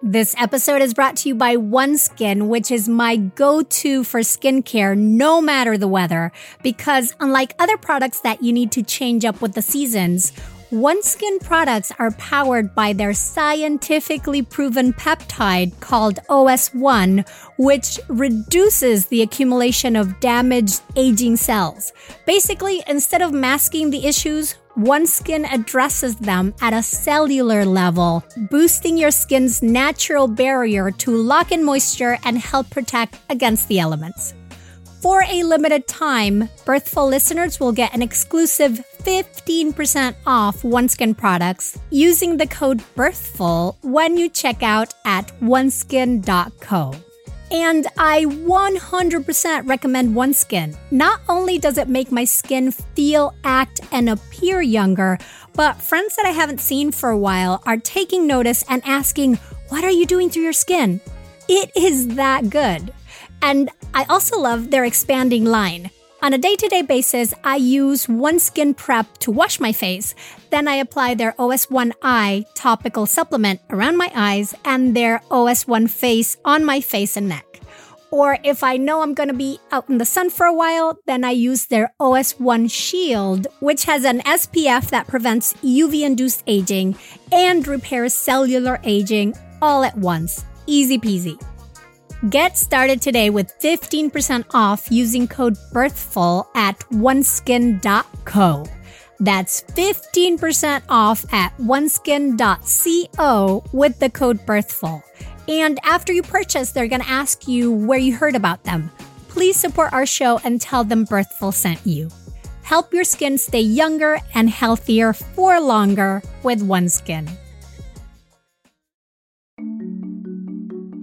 This episode is brought to you by OneSkin, which is my go-to for skincare no matter the weather. Because unlike other products that you need to change up with the seasons, OneSkin products are powered by their scientifically proven peptide called OS1, which reduces the accumulation of damaged aging cells. Basically, instead of masking the issues, OneSkin addresses them at a cellular level, boosting your skin's natural barrier to lock in moisture and help protect against the elements. For a limited time, Birthful listeners will get an exclusive 15% off OneSkin products using the code BIRTHFUL when you check out at oneskin.co. And I 100% recommend OneSkin. Not only does it make my skin feel, act, and appear younger, but friends that I haven't seen for a while are taking notice and asking, What are you doing to your skin? It is that good. And I also love their expanding line. On a day to day basis, I use OneSkin Prep to wash my face. Then I apply their OS1 Eye topical supplement around my eyes and their OS1 Face on my face and neck. Or if I know I'm going to be out in the sun for a while, then I use their OS1 Shield, which has an SPF that prevents UV induced aging and repairs cellular aging all at once. Easy peasy. Get started today with 15% off using code BIRTHFUL at oneskin.co. That's 15% off at oneskin.co with the code BIRTHFUL. And after you purchase, they're going to ask you where you heard about them. Please support our show and tell them Birthful sent you. Help your skin stay younger and healthier for longer with OneSkin.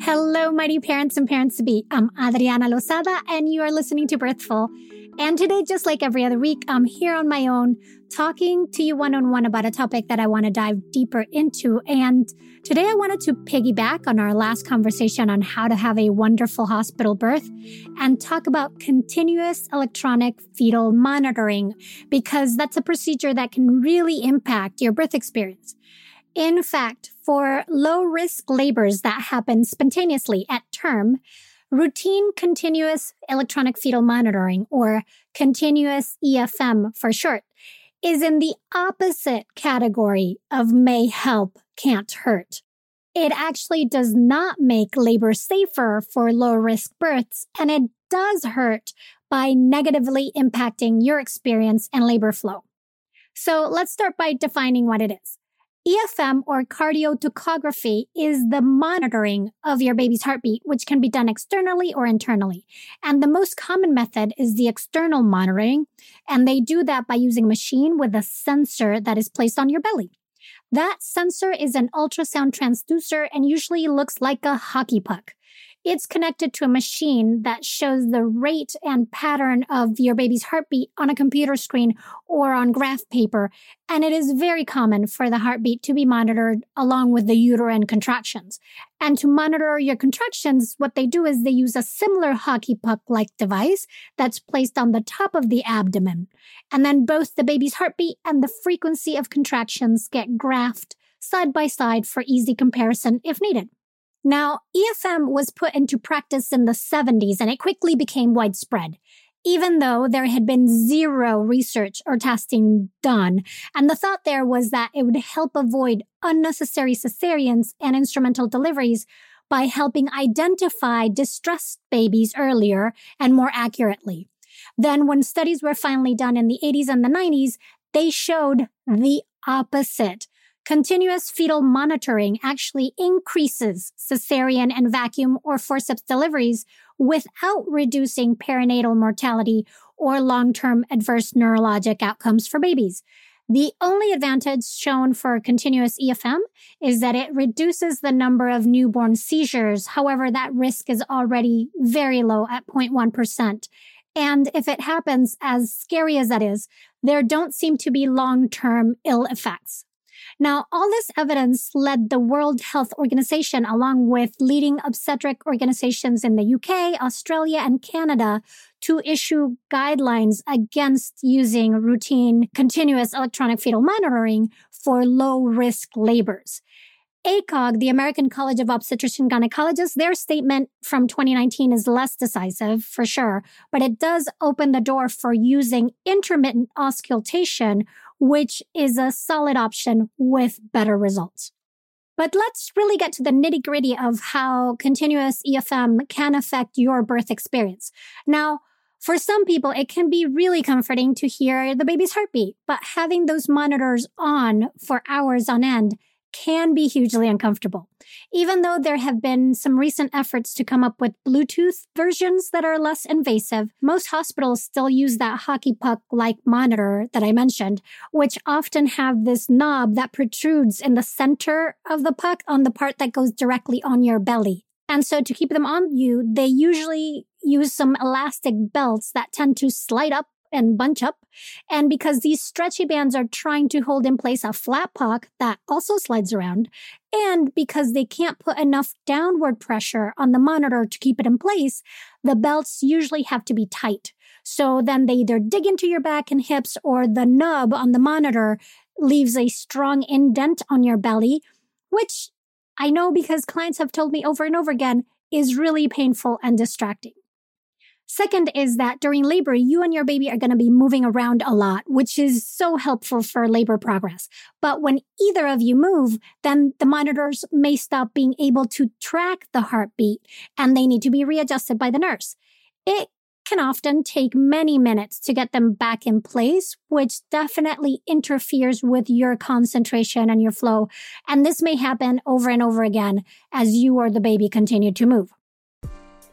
Hello, mighty parents and parents to be. I'm Adriana Lozada, and you are listening to Birthful. And today, just like every other week, I'm here on my own talking to you one on one about a topic that I want to dive deeper into. And today, I wanted to piggyback on our last conversation on how to have a wonderful hospital birth and talk about continuous electronic fetal monitoring, because that's a procedure that can really impact your birth experience. In fact, for low risk labors that happen spontaneously at term, routine continuous electronic fetal monitoring or continuous EFM for short is in the opposite category of may help, can't hurt. It actually does not make labor safer for low risk births and it does hurt by negatively impacting your experience and labor flow. So let's start by defining what it is. EFM or cardiotocography is the monitoring of your baby's heartbeat, which can be done externally or internally. And the most common method is the external monitoring. And they do that by using a machine with a sensor that is placed on your belly. That sensor is an ultrasound transducer and usually looks like a hockey puck. It's connected to a machine that shows the rate and pattern of your baby's heartbeat on a computer screen or on graph paper. And it is very common for the heartbeat to be monitored along with the uterine contractions. And to monitor your contractions, what they do is they use a similar hockey puck like device that's placed on the top of the abdomen. And then both the baby's heartbeat and the frequency of contractions get graphed side by side for easy comparison if needed. Now, EFM was put into practice in the 70s and it quickly became widespread, even though there had been zero research or testing done. And the thought there was that it would help avoid unnecessary cesareans and instrumental deliveries by helping identify distressed babies earlier and more accurately. Then when studies were finally done in the 80s and the 90s, they showed the opposite. Continuous fetal monitoring actually increases cesarean and vacuum or forceps deliveries without reducing perinatal mortality or long-term adverse neurologic outcomes for babies. The only advantage shown for continuous EFM is that it reduces the number of newborn seizures. However, that risk is already very low at 0.1%. And if it happens, as scary as that is, there don't seem to be long-term ill effects. Now, all this evidence led the World Health Organization, along with leading obstetric organizations in the UK, Australia, and Canada, to issue guidelines against using routine continuous electronic fetal monitoring for low risk labors. ACOG, the American College of Obstetrician Gynecologists, their statement from 2019 is less decisive for sure, but it does open the door for using intermittent auscultation, which is a solid option with better results. But let's really get to the nitty gritty of how continuous EFM can affect your birth experience. Now, for some people, it can be really comforting to hear the baby's heartbeat, but having those monitors on for hours on end can be hugely uncomfortable. Even though there have been some recent efforts to come up with Bluetooth versions that are less invasive, most hospitals still use that hockey puck like monitor that I mentioned, which often have this knob that protrudes in the center of the puck on the part that goes directly on your belly. And so to keep them on you, they usually use some elastic belts that tend to slide up and bunch up. And because these stretchy bands are trying to hold in place a flat puck that also slides around, and because they can't put enough downward pressure on the monitor to keep it in place, the belts usually have to be tight. So then they either dig into your back and hips or the nub on the monitor leaves a strong indent on your belly, which I know because clients have told me over and over again is really painful and distracting. Second is that during labor, you and your baby are going to be moving around a lot, which is so helpful for labor progress. But when either of you move, then the monitors may stop being able to track the heartbeat and they need to be readjusted by the nurse. It can often take many minutes to get them back in place, which definitely interferes with your concentration and your flow. And this may happen over and over again as you or the baby continue to move.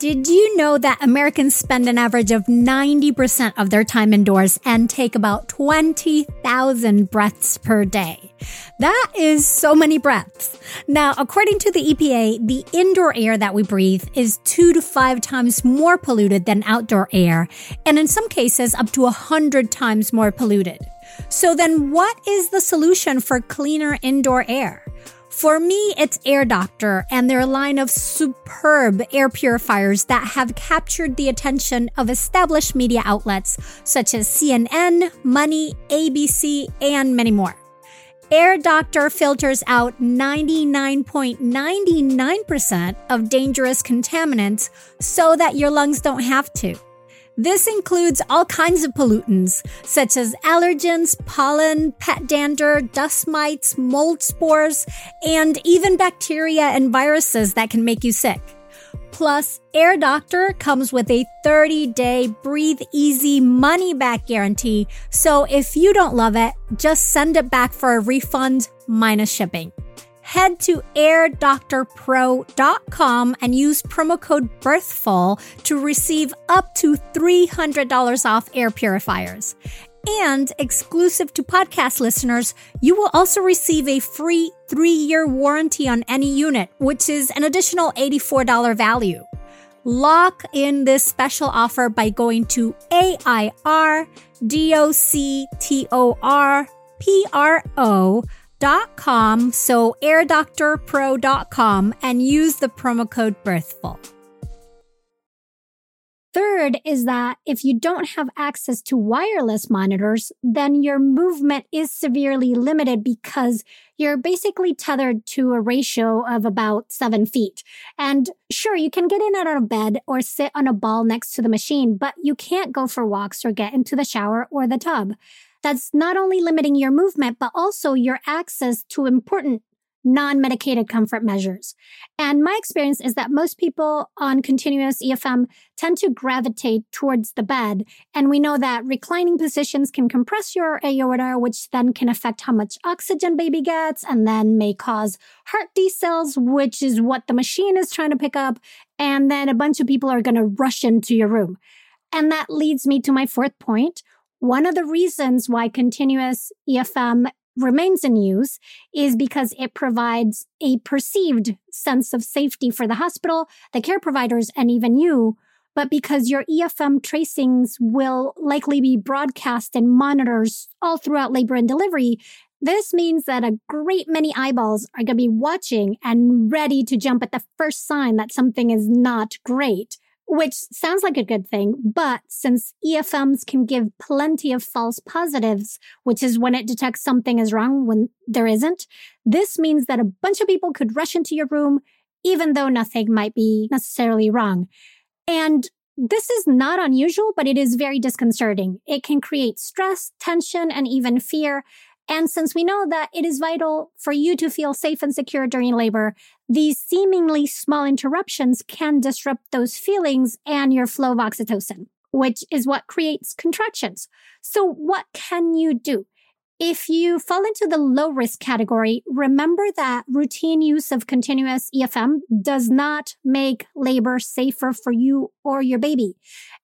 Did you know that Americans spend an average of 90% of their time indoors and take about 20,000 breaths per day? That is so many breaths. Now, according to the EPA, the indoor air that we breathe is two to five times more polluted than outdoor air, and in some cases, up to a hundred times more polluted. So then what is the solution for cleaner indoor air? For me, it's Air Doctor and their line of superb air purifiers that have captured the attention of established media outlets such as CNN, Money, ABC, and many more. Air Doctor filters out 99.99% of dangerous contaminants so that your lungs don't have to. This includes all kinds of pollutants, such as allergens, pollen, pet dander, dust mites, mold spores, and even bacteria and viruses that can make you sick. Plus, Air Doctor comes with a 30 day breathe easy money back guarantee. So if you don't love it, just send it back for a refund minus shipping head to airdoctorpro.com and use promo code BIRTHFUL to receive up to $300 off air purifiers. And exclusive to podcast listeners, you will also receive a free three year warranty on any unit, which is an additional $84 value. Lock in this special offer by going to A I R D O C T O R P R O airdoctorpro.com, so airdoctorpro.com, and use the promo code BIRTHFUL. Third is that if you don't have access to wireless monitors, then your movement is severely limited because you're basically tethered to a ratio of about seven feet. And sure, you can get in and out of bed or sit on a ball next to the machine, but you can't go for walks or get into the shower or the tub that's not only limiting your movement, but also your access to important non-medicated comfort measures. And my experience is that most people on continuous EFM tend to gravitate towards the bed. And we know that reclining positions can compress your aorta, which then can affect how much oxygen baby gets and then may cause heart decels, which is what the machine is trying to pick up. And then a bunch of people are going to rush into your room. And that leads me to my fourth point, one of the reasons why continuous EFM remains in use is because it provides a perceived sense of safety for the hospital, the care providers, and even you. But because your EFM tracings will likely be broadcast in monitors all throughout labor and delivery, this means that a great many eyeballs are going to be watching and ready to jump at the first sign that something is not great which sounds like a good thing. But since EFMs can give plenty of false positives, which is when it detects something is wrong when there isn't, this means that a bunch of people could rush into your room, even though nothing might be necessarily wrong. And this is not unusual, but it is very disconcerting. It can create stress, tension, and even fear. And since we know that it is vital for you to feel safe and secure during labor, these seemingly small interruptions can disrupt those feelings and your flow of oxytocin, which is what creates contractions. So what can you do? If you fall into the low risk category, remember that routine use of continuous EFM does not make labor safer for you or your baby,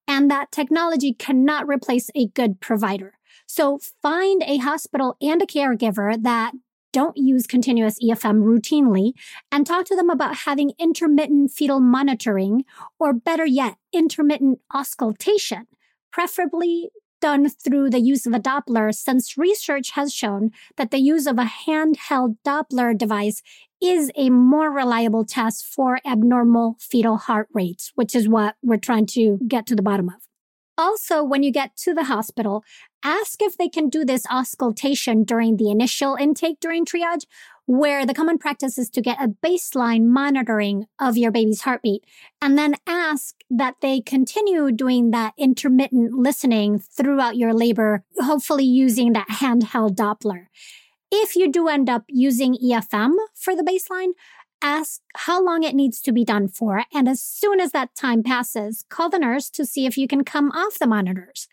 and that technology cannot replace a good provider. So find a hospital and a caregiver that don't use continuous EFM routinely and talk to them about having intermittent fetal monitoring or better yet, intermittent auscultation, preferably done through the use of a Doppler since research has shown that the use of a handheld Doppler device is a more reliable test for abnormal fetal heart rates, which is what we're trying to get to the bottom of. Also, when you get to the hospital, ask if they can do this auscultation during the initial intake during triage, where the common practice is to get a baseline monitoring of your baby's heartbeat and then ask that they continue doing that intermittent listening throughout your labor, hopefully using that handheld Doppler. If you do end up using EFM for the baseline, ask how long it needs to be done for. And as soon as that time passes, call the nurse to see if you can come off the monitors.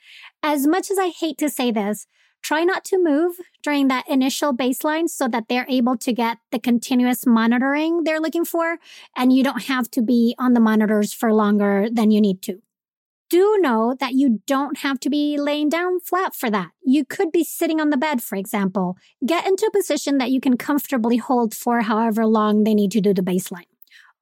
As much as I hate to say this, try not to move during that initial baseline so that they're able to get the continuous monitoring they're looking for. And you don't have to be on the monitors for longer than you need to do know that you don't have to be laying down flat for that. You could be sitting on the bed, for example. Get into a position that you can comfortably hold for however long they need to do the baseline.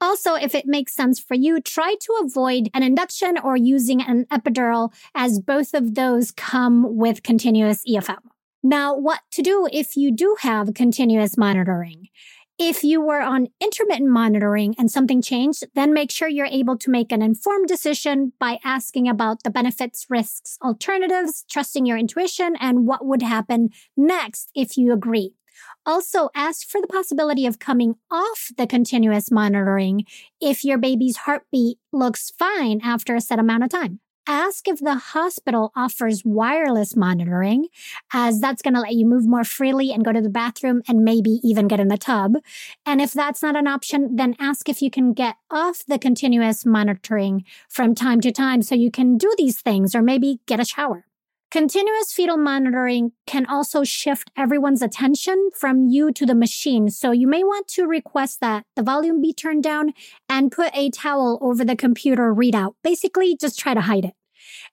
Also, if it makes sense for you, try to avoid an induction or using an epidural as both of those come with continuous EFM. Now, what to do if you do have continuous monitoring? If you were on intermittent monitoring and something changed, then make sure you're able to make an informed decision by asking about the benefits, risks, alternatives, trusting your intuition, and what would happen next if you agree. Also, ask for the possibility of coming off the continuous monitoring if your baby's heartbeat looks fine after a set amount of time ask if the hospital offers wireless monitoring, as that's going to let you move more freely and go to the bathroom and maybe even get in the tub. And if that's not an option, then ask if you can get off the continuous monitoring from time to time so you can do these things or maybe get a shower. Continuous fetal monitoring can also shift everyone's attention from you to the machine. So you may want to request that the volume be turned down and put a towel over the computer readout. Basically, just try to hide it.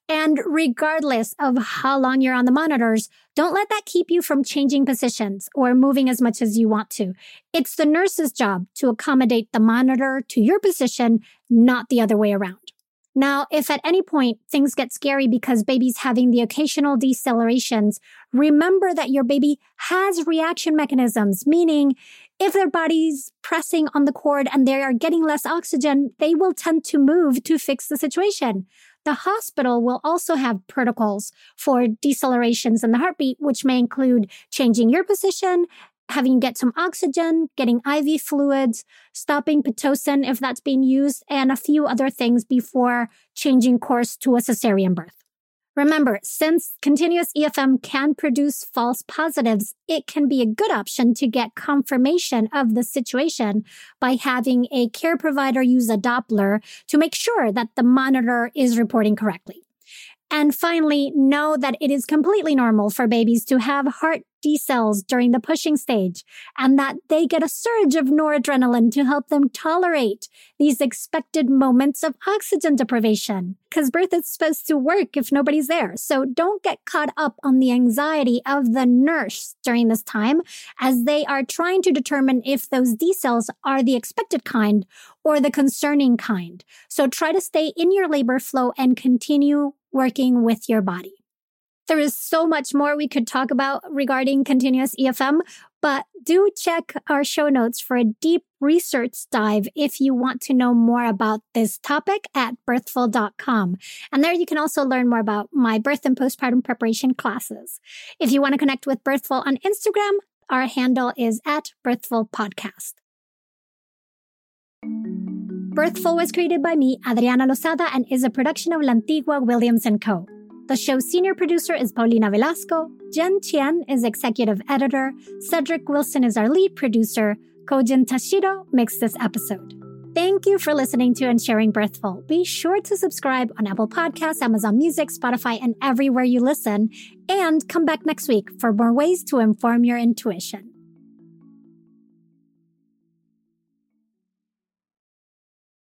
And regardless of how long you're on the monitors, don't let that keep you from changing positions or moving as much as you want to. It's the nurse's job to accommodate the monitor to your position, not the other way around. Now, if at any point things get scary because baby's having the occasional decelerations, remember that your baby has reaction mechanisms, meaning if their body's pressing on the cord and they are getting less oxygen, they will tend to move to fix the situation. The hospital will also have protocols for decelerations in the heartbeat, which may include changing your position, having get some oxygen, getting IV fluids, stopping Pitocin if that's being used, and a few other things before changing course to a cesarean birth. Remember, since continuous EFM can produce false positives, it can be a good option to get confirmation of the situation by having a care provider use a Doppler to make sure that the monitor is reporting correctly. And finally, know that it is completely normal for babies to have heart decels during the pushing stage and that they get a surge of noradrenaline to help them tolerate these expected moments of oxygen deprivation. Cause birth is supposed to work if nobody's there. So don't get caught up on the anxiety of the nurse during this time as they are trying to determine if those decels are the expected kind or the concerning kind. So try to stay in your labor flow and continue working with your body. There is so much more we could talk about regarding continuous EFM, But do check our show notes for a deep research dive if you want to know more about this topic at birthful.com. And there you can also learn more about my birth and postpartum preparation classes. If you want to connect with Birthful on Instagram, our handle is at Birthful Podcast. Birthful was created by me, Adriana Lozada, and is a production of Lantigua Antigua Williams & Co. The show's senior producer is Paulina Velasco. Jen Chien is executive editor. Cedric Wilson is our lead producer. Kojin Tashiro makes this episode. Thank you for listening to and sharing Birthful. Be sure to subscribe on Apple Podcasts, Amazon Music, Spotify, and everywhere you listen. And come back next week for more ways to inform your intuition.